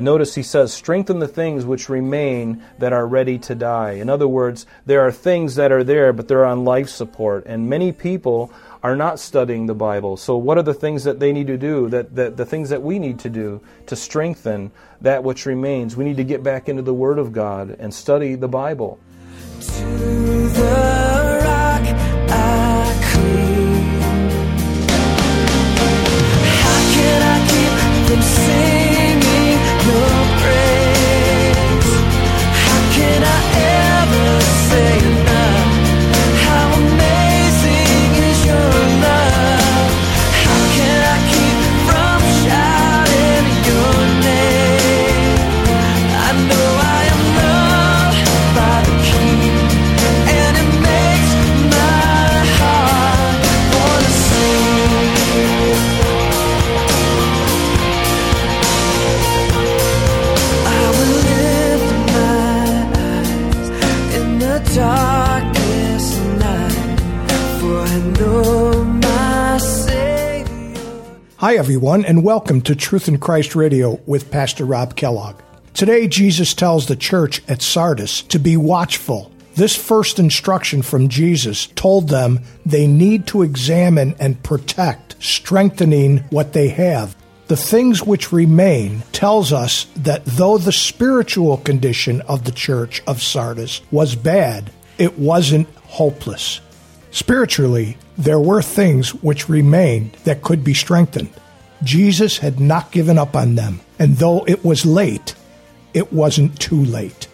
Notice he says, strengthen the things which remain that are ready to die. In other words, there are things that are there, but they're on life support. And many people are not studying the Bible. So, what are the things that they need to do, that, that the things that we need to do to strengthen that which remains? We need to get back into the Word of God and study the Bible. Hi, everyone, and welcome to Truth in Christ Radio with Pastor Rob Kellogg. Today, Jesus tells the church at Sardis to be watchful. This first instruction from Jesus told them they need to examine and protect, strengthening what they have. The things which remain tells us that though the spiritual condition of the church of Sardis was bad, it wasn't hopeless. Spiritually, there were things which remained that could be strengthened. Jesus had not given up on them, and though it was late, it wasn't too late.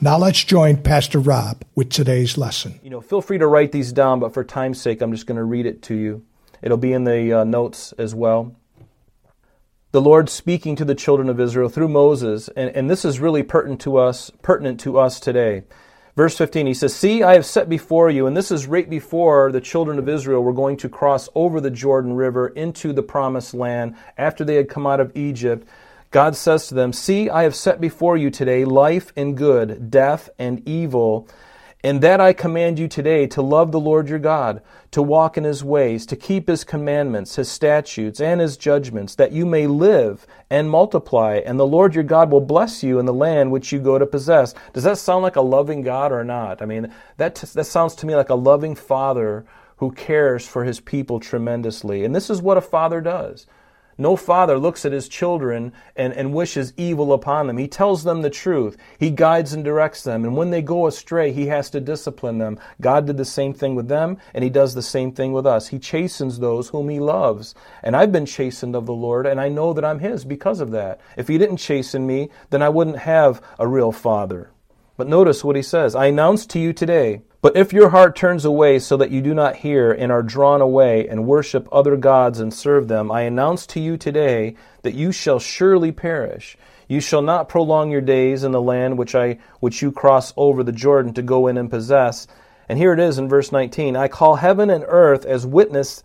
Now let's join Pastor Rob with today's lesson. You know, feel free to write these down, but for time's sake, I'm just going to read it to you. It'll be in the uh, notes as well. The Lord speaking to the children of Israel through Moses, and, and this is really pertinent to us, pertinent to us today. Verse 15, he says, See, I have set before you, and this is right before the children of Israel were going to cross over the Jordan River into the promised land after they had come out of Egypt. God says to them, See, I have set before you today life and good, death and evil. And that I command you today to love the Lord your God, to walk in his ways, to keep his commandments, his statutes, and his judgments, that you may live and multiply, and the Lord your God will bless you in the land which you go to possess. Does that sound like a loving God or not? I mean, that, that sounds to me like a loving father who cares for his people tremendously. And this is what a father does. No father looks at his children and, and wishes evil upon them. He tells them the truth. He guides and directs them. And when they go astray, he has to discipline them. God did the same thing with them, and he does the same thing with us. He chastens those whom he loves. And I've been chastened of the Lord, and I know that I'm his because of that. If he didn't chasten me, then I wouldn't have a real father. But notice what he says I announce to you today but if your heart turns away so that you do not hear and are drawn away and worship other gods and serve them, I announce to you today that you shall surely perish. You shall not prolong your days in the land which I which you cross over the Jordan to go in and possess. And here it is in verse 19. I call heaven and earth as witness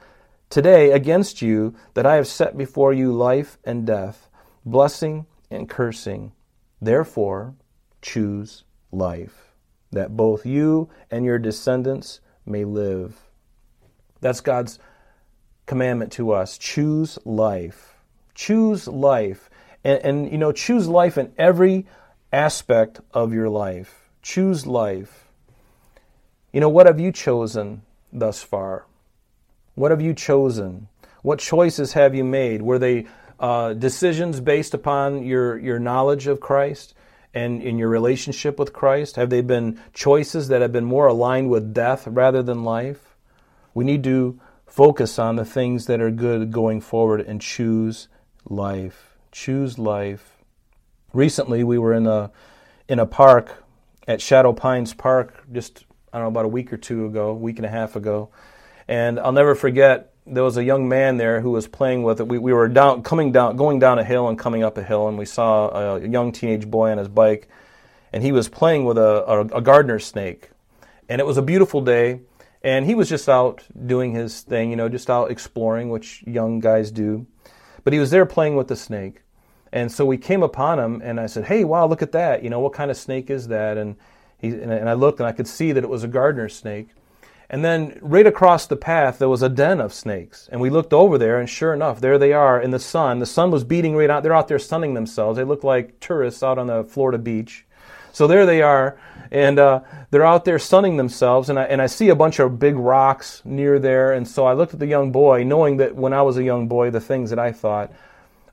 today against you that I have set before you life and death, blessing and cursing. Therefore, choose life that both you and your descendants may live. That's God's commandment to us. Choose life. Choose life. And, and, you know, choose life in every aspect of your life. Choose life. You know, what have you chosen thus far? What have you chosen? What choices have you made? Were they uh, decisions based upon your, your knowledge of Christ? And in your relationship with Christ? Have they been choices that have been more aligned with death rather than life? We need to focus on the things that are good going forward and choose life. Choose life. Recently, we were in a in a park at Shadow Pines Park just I don't know about a week or two ago, a week and a half ago, and I'll never forget there was a young man there who was playing with it. We, we were down, coming down, going down a hill and coming up a hill, and we saw a young teenage boy on his bike, and he was playing with a, a, a gardener snake. And it was a beautiful day. And he was just out doing his thing, you know, just out exploring, which young guys do. But he was there playing with the snake. And so we came upon him, and I said, "Hey, wow, look at that! You know, what kind of snake is that?" And he and I looked, and I could see that it was a gardener snake. And then right across the path, there was a den of snakes. And we looked over there, and sure enough, there they are in the sun. The sun was beating right out. They're out there sunning themselves. They look like tourists out on the Florida beach. So there they are, and uh, they're out there sunning themselves. And I, and I see a bunch of big rocks near there. And so I looked at the young boy, knowing that when I was a young boy, the things that I thought.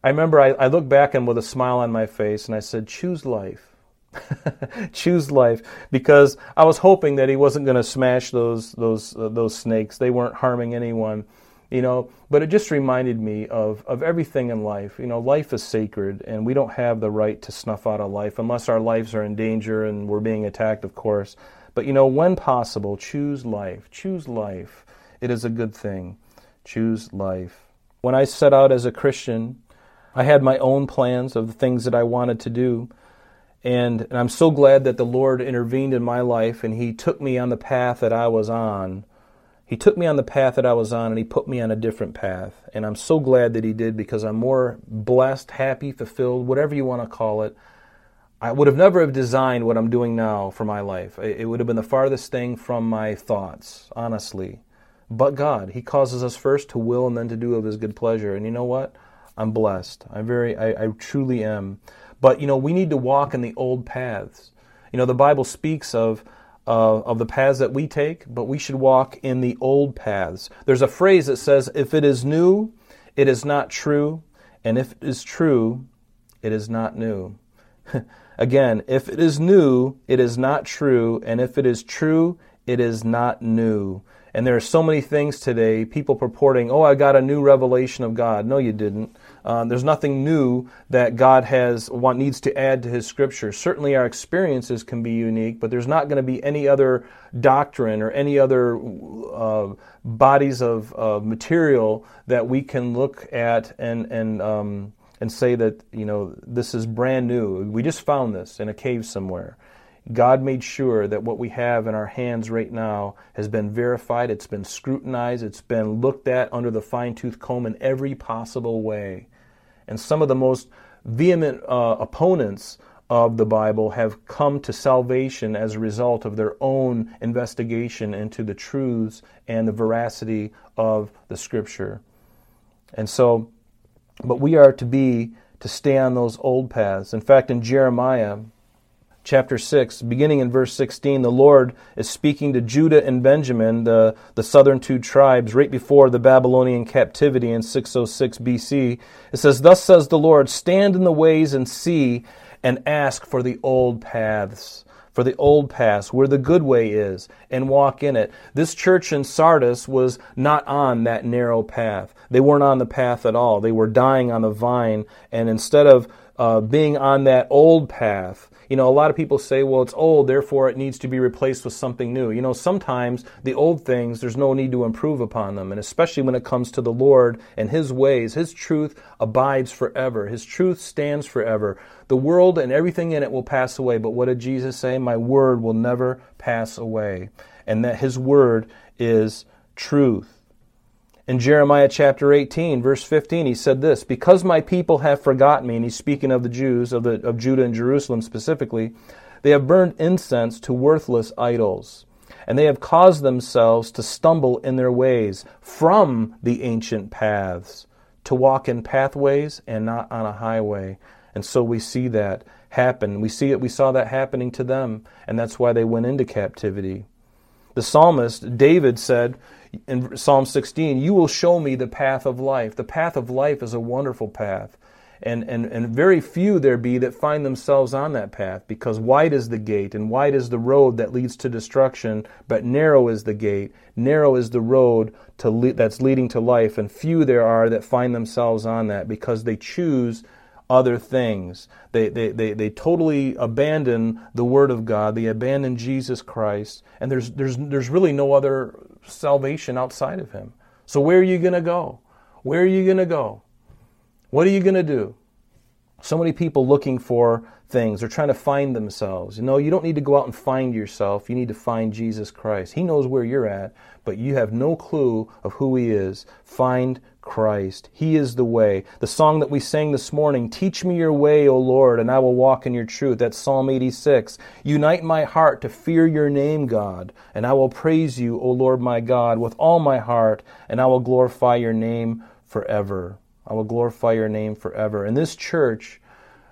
I remember I, I looked back and with a smile on my face, and I said, Choose life. choose life because I was hoping that he wasn't going to smash those those uh, those snakes. They weren't harming anyone, you know. But it just reminded me of of everything in life. You know, life is sacred, and we don't have the right to snuff out a life unless our lives are in danger and we're being attacked, of course. But you know, when possible, choose life. Choose life. It is a good thing. Choose life. When I set out as a Christian, I had my own plans of the things that I wanted to do. And, and, I'm so glad that the Lord intervened in my life and He took me on the path that I was on. He took me on the path that I was on and He put me on a different path. And I'm so glad that He did because I'm more blessed, happy, fulfilled, whatever you want to call it. I would have never have designed what I'm doing now for my life. It would have been the farthest thing from my thoughts, honestly. But God, He causes us first to will and then to do of His good pleasure. And you know what? I'm blessed. I'm very, I, I truly am. But you know, we need to walk in the old paths. You know, the Bible speaks of uh, of the paths that we take, but we should walk in the old paths. There's a phrase that says, "If it is new, it is not true, and if it is true, it is not new." Again, if it is new, it is not true, and if it is true, it is not new. And there are so many things today, people purporting, oh, I got a new revelation of God. No, you didn't. Uh, there's nothing new that God has what needs to add to His Scripture. Certainly, our experiences can be unique, but there's not going to be any other doctrine or any other uh, bodies of uh, material that we can look at and and um, and say that you know this is brand new. We just found this in a cave somewhere. God made sure that what we have in our hands right now has been verified, it's been scrutinized, it's been looked at under the fine tooth comb in every possible way. And some of the most vehement uh, opponents of the Bible have come to salvation as a result of their own investigation into the truths and the veracity of the Scripture. And so, but we are to be, to stay on those old paths. In fact, in Jeremiah, chapter 6, beginning in verse 16, the Lord is speaking to Judah and Benjamin, the, the southern two tribes, right before the Babylonian captivity in 606 BC. It says, Thus says the Lord, stand in the ways and see, and ask for the old paths. For the old paths, where the good way is, and walk in it. This church in Sardis was not on that narrow path. They weren't on the path at all. They were dying on the vine, and instead of uh, being on that old path, you know, a lot of people say, well, it's old, therefore it needs to be replaced with something new. You know, sometimes the old things, there's no need to improve upon them. And especially when it comes to the Lord and His ways, His truth abides forever. His truth stands forever. The world and everything in it will pass away. But what did Jesus say? My word will never pass away. And that His word is truth. In Jeremiah chapter 18, verse 15, he said this Because my people have forgotten me, and he's speaking of the Jews, of, the, of Judah and Jerusalem specifically, they have burned incense to worthless idols, and they have caused themselves to stumble in their ways from the ancient paths, to walk in pathways and not on a highway. And so we see that happen. We see it, we saw that happening to them, and that's why they went into captivity. The psalmist, David, said, in Psalm 16, You will show me the path of life. The path of life is a wonderful path. And, and, and very few there be that find themselves on that path because wide is the gate and wide is the road that leads to destruction, but narrow is the gate, narrow is the road to le- that's leading to life, and few there are that find themselves on that because they choose other things. They, they, they, they totally abandon the Word of God. They abandon Jesus Christ. And there's, there's, there's really no other salvation outside of Him. So where are you going to go? Where are you going to go? What are you going to do? So many people looking for things. They're trying to find themselves. You know, you don't need to go out and find yourself. You need to find Jesus Christ. He knows where you're at, but you have no clue of who He is. Find Christ. He is the way. The song that we sang this morning, Teach me your way, O Lord, and I will walk in your truth. That's Psalm 86. Unite my heart to fear your name, God, and I will praise you, O Lord my God, with all my heart, and I will glorify your name forever. I will glorify your name forever. And this church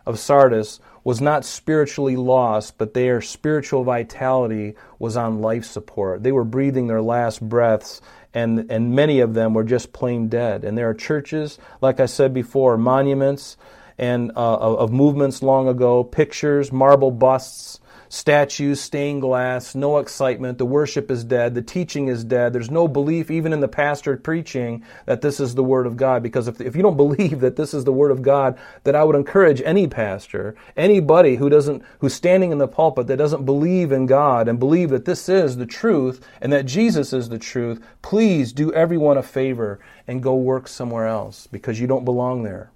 of Sardis was not spiritually lost, but their spiritual vitality was on life support. They were breathing their last breaths, and, and many of them were just plain dead. And there are churches, like I said before, monuments and uh, of movements long ago, pictures, marble busts, statues, stained glass, no excitement. The worship is dead. The teaching is dead. There's no belief, even in the pastor preaching, that this is the Word of God. Because if, if you don't believe that this is the Word of God, then I would encourage any pastor, anybody who doesn't, who's standing in the pulpit that doesn't believe in God and believe that this is the truth and that Jesus is the truth, please do everyone a favor and go work somewhere else because you don't belong there.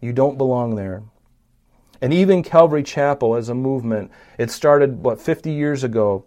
You don't belong there. And even Calvary Chapel as a movement, it started, what, 50 years ago.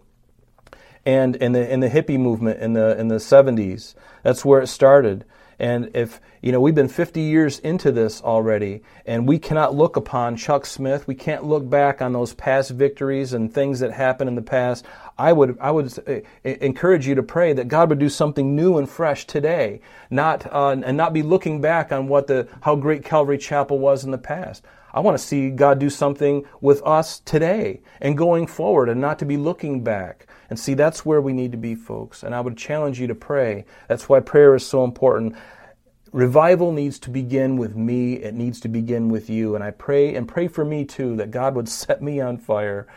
And in the, in the hippie movement in the, in the 70s, that's where it started. And if, you know, we've been 50 years into this already, and we cannot look upon Chuck Smith, we can't look back on those past victories and things that happened in the past. I would, I would uh, encourage you to pray that God would do something new and fresh today, not, uh, and not be looking back on what the, how great Calvary Chapel was in the past. I want to see God do something with us today and going forward and not to be looking back. And see, that's where we need to be, folks. And I would challenge you to pray. That's why prayer is so important. Revival needs to begin with me. It needs to begin with you. And I pray and pray for me too that God would set me on fire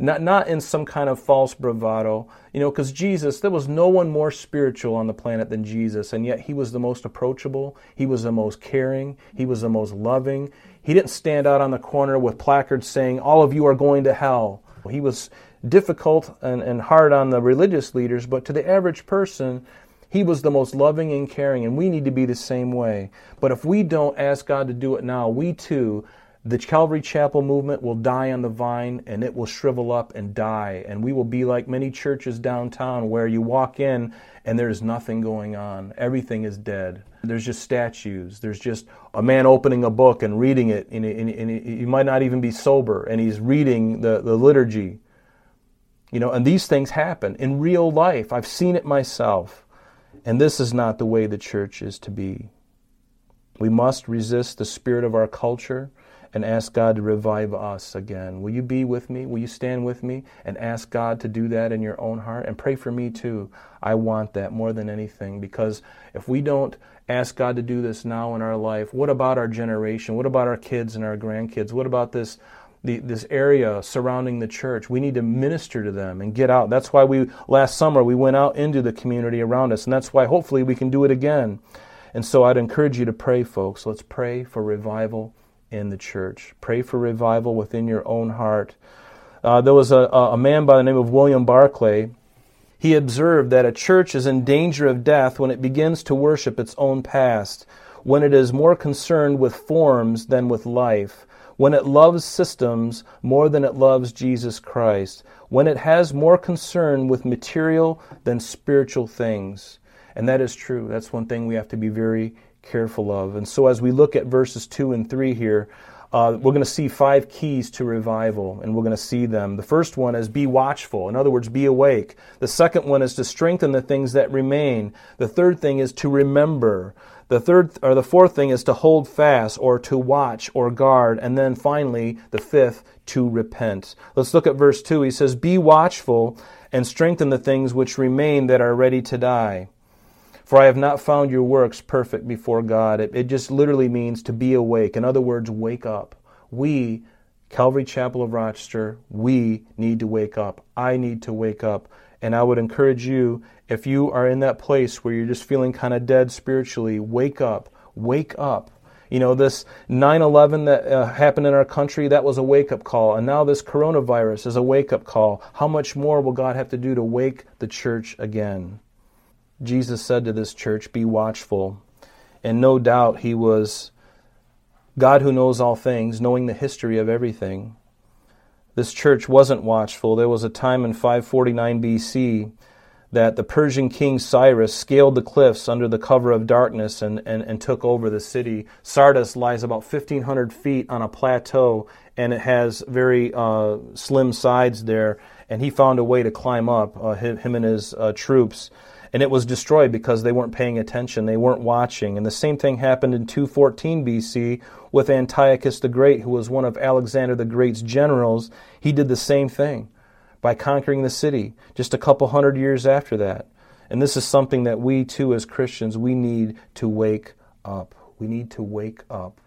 not, not in some kind of false bravado, you know, because Jesus, there was no one more spiritual on the planet than Jesus, and yet he was the most approachable, he was the most caring, he was the most loving. He didn't stand out on the corner with placards saying, All of you are going to hell. He was difficult and, and hard on the religious leaders, but to the average person, he was the most loving and caring, and we need to be the same way. But if we don't ask God to do it now, we too the Calvary Chapel movement will die on the vine and it will shrivel up and die. And we will be like many churches downtown where you walk in and there's nothing going on. Everything is dead. There's just statues. There's just a man opening a book and reading it. And, and, and he might not even be sober and he's reading the, the liturgy. You know, and these things happen in real life. I've seen it myself. And this is not the way the church is to be. We must resist the spirit of our culture and ask God to revive us again. Will you be with me? Will you stand with me and ask God to do that in your own heart? And pray for me too. I want that more than anything because if we don't ask God to do this now in our life, what about our generation? What about our kids and our grandkids? What about this? The, this area surrounding the church. We need to minister to them and get out. That's why we last summer we went out into the community around us, and that's why hopefully we can do it again. And so I'd encourage you to pray, folks. Let's pray for revival in the church. Pray for revival within your own heart. Uh, there was a, a man by the name of William Barclay. He observed that a church is in danger of death when it begins to worship its own past, when it is more concerned with forms than with life, when it loves systems more than it loves Jesus Christ, when it has more concern with material than spiritual things. And that is true. That's one thing we have to be very careful of. And so, as we look at verses 2 and 3 here, uh, we're going to see five keys to revival, and we're going to see them. The first one is be watchful. In other words, be awake. The second one is to strengthen the things that remain. The third thing is to remember. The third or the fourth thing is to hold fast or to watch or guard. And then finally, the fifth, to repent. Let's look at verse 2. He says, Be watchful and strengthen the things which remain that are ready to die. For I have not found your works perfect before God. It, it just literally means to be awake. In other words, wake up. We, Calvary Chapel of Rochester, we need to wake up. I need to wake up. And I would encourage you, if you are in that place where you're just feeling kind of dead spiritually, wake up. Wake up. You know, this 9 11 that uh, happened in our country, that was a wake up call. And now this coronavirus is a wake up call. How much more will God have to do to wake the church again? Jesus said to this church, Be watchful. And no doubt he was God who knows all things, knowing the history of everything. This church wasn't watchful. There was a time in 549 BC that the Persian king Cyrus scaled the cliffs under the cover of darkness and, and, and took over the city. Sardis lies about 1,500 feet on a plateau, and it has very uh, slim sides there. And he found a way to climb up, uh, him, and his uh, troops. And it was destroyed because they weren't paying attention, they weren't watching. And the same thing happened in 214 BC with Antiochus the Great, who was one of Alexander the Great's generals. He did the same thing by conquering the city just a couple hundred years after that. And this is something that we too, as Christians, we need to wake up. We need to wake up.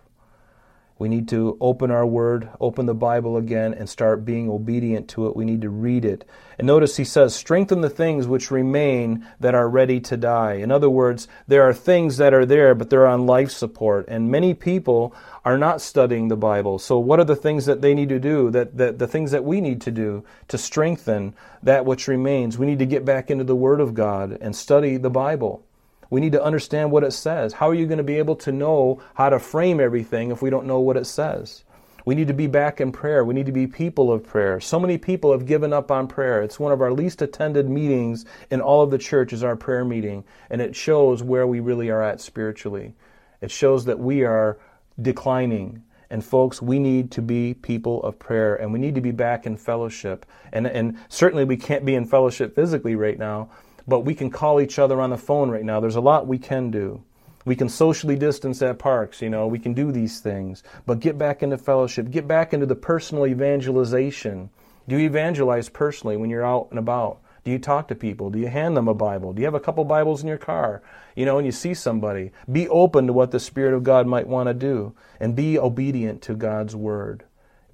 We need to open our word, open the Bible again, and start being obedient to it. We need to read it. And notice he says, strengthen the things which remain that are ready to die. In other words, there are things that are there, but they're on life support. And many people are not studying the Bible. So, what are the things that they need to do, that, that the things that we need to do to strengthen that which remains? We need to get back into the Word of God and study the Bible. We need to understand what it says. How are you going to be able to know how to frame everything if we don't know what it says? We need to be back in prayer. We need to be people of prayer. So many people have given up on prayer. It's one of our least attended meetings in all of the church is our prayer meeting, and it shows where we really are at spiritually. It shows that we are declining. And folks, we need to be people of prayer and we need to be back in fellowship. And, and certainly we can't be in fellowship physically right now, but we can call each other on the phone right now. There's a lot we can do. We can socially distance at parks, you know, we can do these things. But get back into fellowship, get back into the personal evangelization. Do you evangelize personally when you're out and about? Do you talk to people? Do you hand them a Bible? Do you have a couple Bibles in your car? You know, and you see somebody. Be open to what the Spirit of God might want to do and be obedient to God's Word.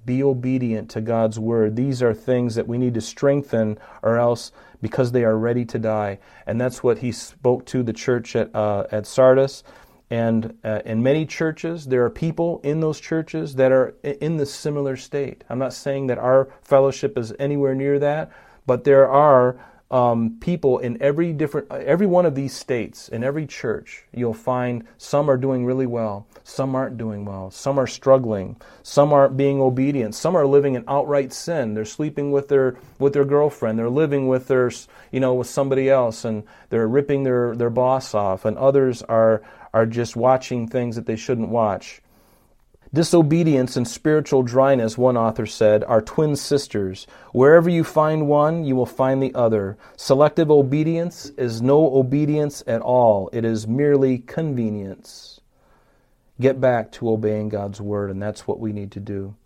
Be obedient to God's word. These are things that we need to strengthen, or else because they are ready to die. And that's what he spoke to the church at, uh, at Sardis. And uh, in many churches, there are people in those churches that are in the similar state. I'm not saying that our fellowship is anywhere near that, but there are um, people in every different, every one of these states, in every church, you'll find some are doing really well, some aren't doing well, some are struggling, some aren't being obedient, some are living in outright sin. They're sleeping with their with their girlfriend, they're living with their, you know, with somebody else, and they're ripping their their boss off, and others are are just watching things that they shouldn't watch. Disobedience and spiritual dryness, one author said, are twin sisters. Wherever you find one, you will find the other. Selective obedience is no obedience at all, it is merely convenience. Get back to obeying God's word, and that's what we need to do.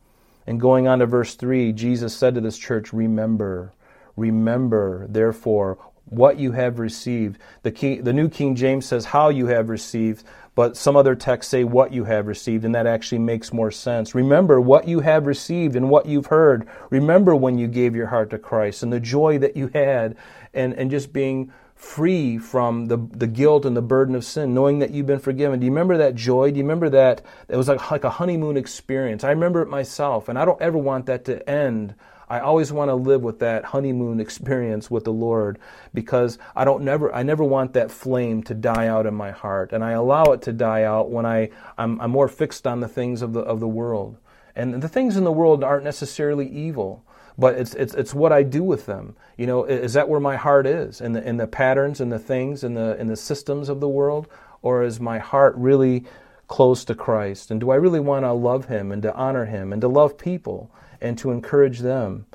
And going on to verse 3, Jesus said to this church, Remember, remember, therefore, what you have received. The, King, the New King James says how you have received, but some other texts say what you have received, and that actually makes more sense. Remember what you have received and what you've heard. Remember when you gave your heart to Christ and the joy that you had, and, and just being free from the, the guilt and the burden of sin, knowing that you've been forgiven. Do you remember that joy? Do you remember that? It was like, like a honeymoon experience. I remember it myself, and I don't ever want that to end I always want to live with that honeymoon experience with the Lord because I don't never I never want that flame to die out in my heart and I allow it to die out when I I'm, I'm more fixed on the things of the of the world and the things in the world aren't necessarily evil but it's it's it's what I do with them. You know, is that where my heart is in the in the patterns and the things and the in the systems of the world, or is my heart really close to Christ? And do I really want to love Him and to honor Him and to love people? And to encourage them.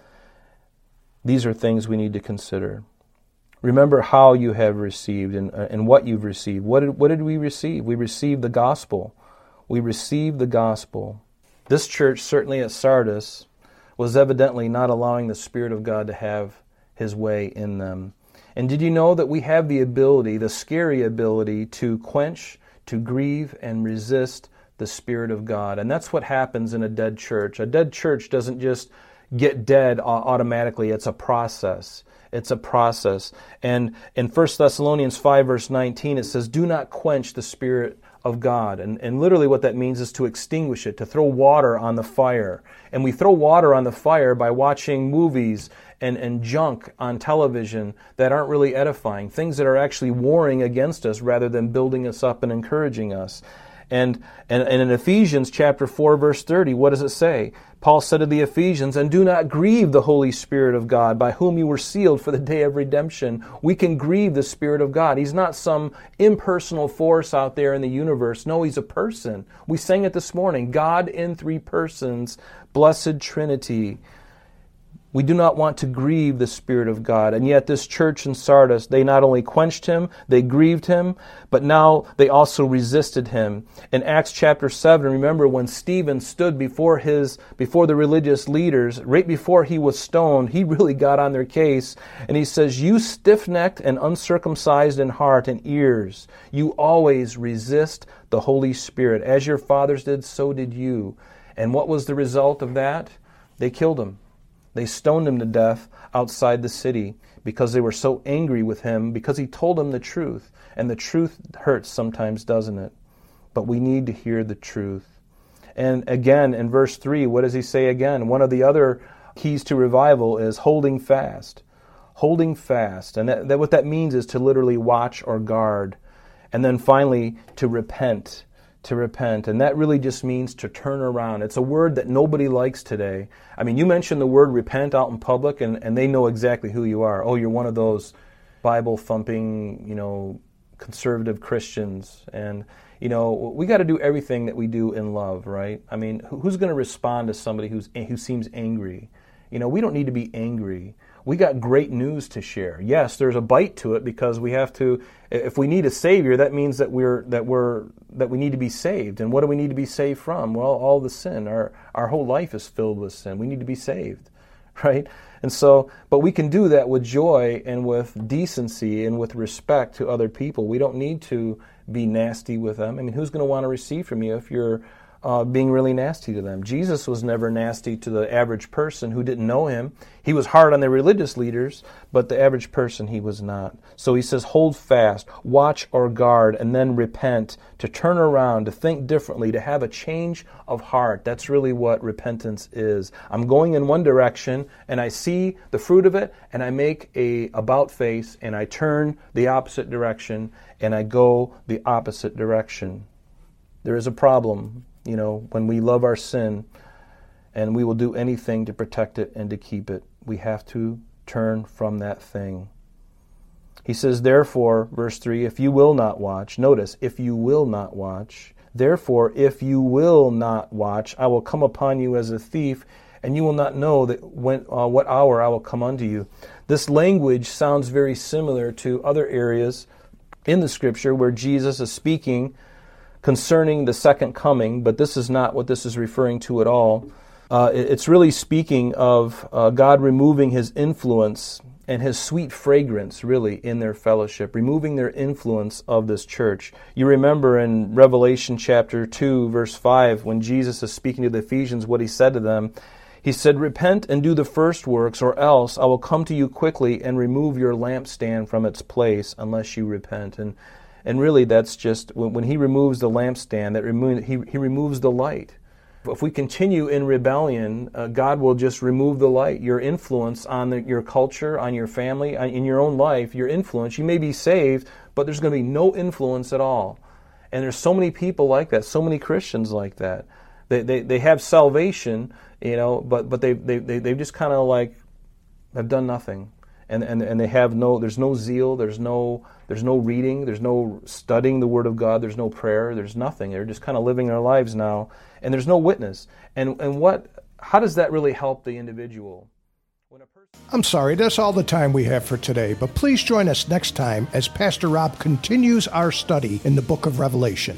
These are things we need to consider. Remember how you have received and, uh, and what you've received. What did, what did we receive? We received the gospel. We received the gospel. This church, certainly at Sardis, was evidently not allowing the Spirit of God to have his way in them. And did you know that we have the ability, the scary ability, to quench, to grieve, and resist the Spirit of God. And that's what happens in a dead church. A dead church doesn't just get dead automatically, it's a process. It's a process. And in 1 Thessalonians 5, verse 19, it says, Do not quench the Spirit of God. And, and literally, what that means is to extinguish it, to throw water on the fire. And we throw water on the fire by watching movies and, and junk on television that aren't really edifying, things that are actually warring against us rather than building us up and encouraging us. And, and, and in Ephesians chapter 4, verse 30, what does it say? Paul said to the Ephesians, And do not grieve the Holy Spirit of God, by whom you were sealed for the day of redemption. We can grieve the Spirit of God. He's not some impersonal force out there in the universe. No, He's a person. We sang it this morning God in three persons, blessed Trinity. We do not want to grieve the Spirit of God. And yet, this church in Sardis, they not only quenched him, they grieved him, but now they also resisted him. In Acts chapter 7, remember when Stephen stood before his, before the religious leaders, right before he was stoned, he really got on their case. And he says, You stiff necked and uncircumcised in heart and ears, you always resist the Holy Spirit. As your fathers did, so did you. And what was the result of that? They killed him. They stoned him to death outside the city because they were so angry with him because he told them the truth. And the truth hurts sometimes, doesn't it? But we need to hear the truth. And again, in verse 3, what does he say again? One of the other keys to revival is holding fast. Holding fast. And that, that what that means is to literally watch or guard. And then finally, to repent to repent. And that really just means to turn around. It's a word that nobody likes today. I mean, you mention the word repent out in public, and, and they know exactly who you are. Oh, you're one of those Bible thumping, you know, conservative Christians. And, you know, we got to do everything that we do in love, right? I mean, who's going to respond to somebody who's, who seems angry? You know, we don't need to be angry we got great news to share. Yes, there's a bite to it because we have to if we need a savior, that means that we're that we're that we need to be saved. And what do we need to be saved from? Well, all the sin. Our our whole life is filled with sin. We need to be saved. Right? And so, but we can do that with joy and with decency and with respect to other people. We don't need to be nasty with them. I mean, who's going to want to receive from you if you're uh, being really nasty to them. Jesus was never nasty to the average person who didn't know him. He was hard on the religious leaders, but the average person he was not. So he says, hold fast, watch or guard, and then repent, to turn around, to think differently, to have a change of heart. That's really what repentance is. I'm going in one direction, and I see the fruit of it, and I make a about face, and I turn the opposite direction, and I go the opposite direction. There is a problem you know, when we love our sin and we will do anything to protect it and to keep it, we have to turn from that thing. He says, therefore, verse 3, if you will not watch, notice, if you will not watch, therefore, if you will not watch, I will come upon you as a thief, and you will not know that when, uh, what hour I will come unto you. This language sounds very similar to other areas in the scripture where Jesus is speaking concerning the second coming, but this is not what this is referring to at all. Uh, it's really speaking of uh, God removing his influence and his sweet fragrance, really, in their fellowship, removing their influence of this church. You remember in Revelation chapter 2, verse 5, when Jesus is speaking to the Ephesians, what he said to them. He said, Repent and do the first works, or else I will come to you quickly and remove your lampstand from its place unless you repent. And and really, that's just when, when he removes the lampstand, that remo- he, he removes the light. If we continue in rebellion, uh, God will just remove the light. Your influence on the, your culture, on your family, on, in your own life, your influence. You may be saved, but there's going to be no influence at all. And there's so many people like that, so many Christians like that. They, they, they have salvation, you know, but, but they, they, they, they've just kind of like have done nothing and, and, and they have no there's no zeal there's no there's no reading there's no studying the word of god there's no prayer there's nothing. They're just kind of living their lives now and there's no witness. And and what how does that really help the individual? I'm sorry, that's all the time we have for today, but please join us next time as Pastor Rob continues our study in the book of Revelation.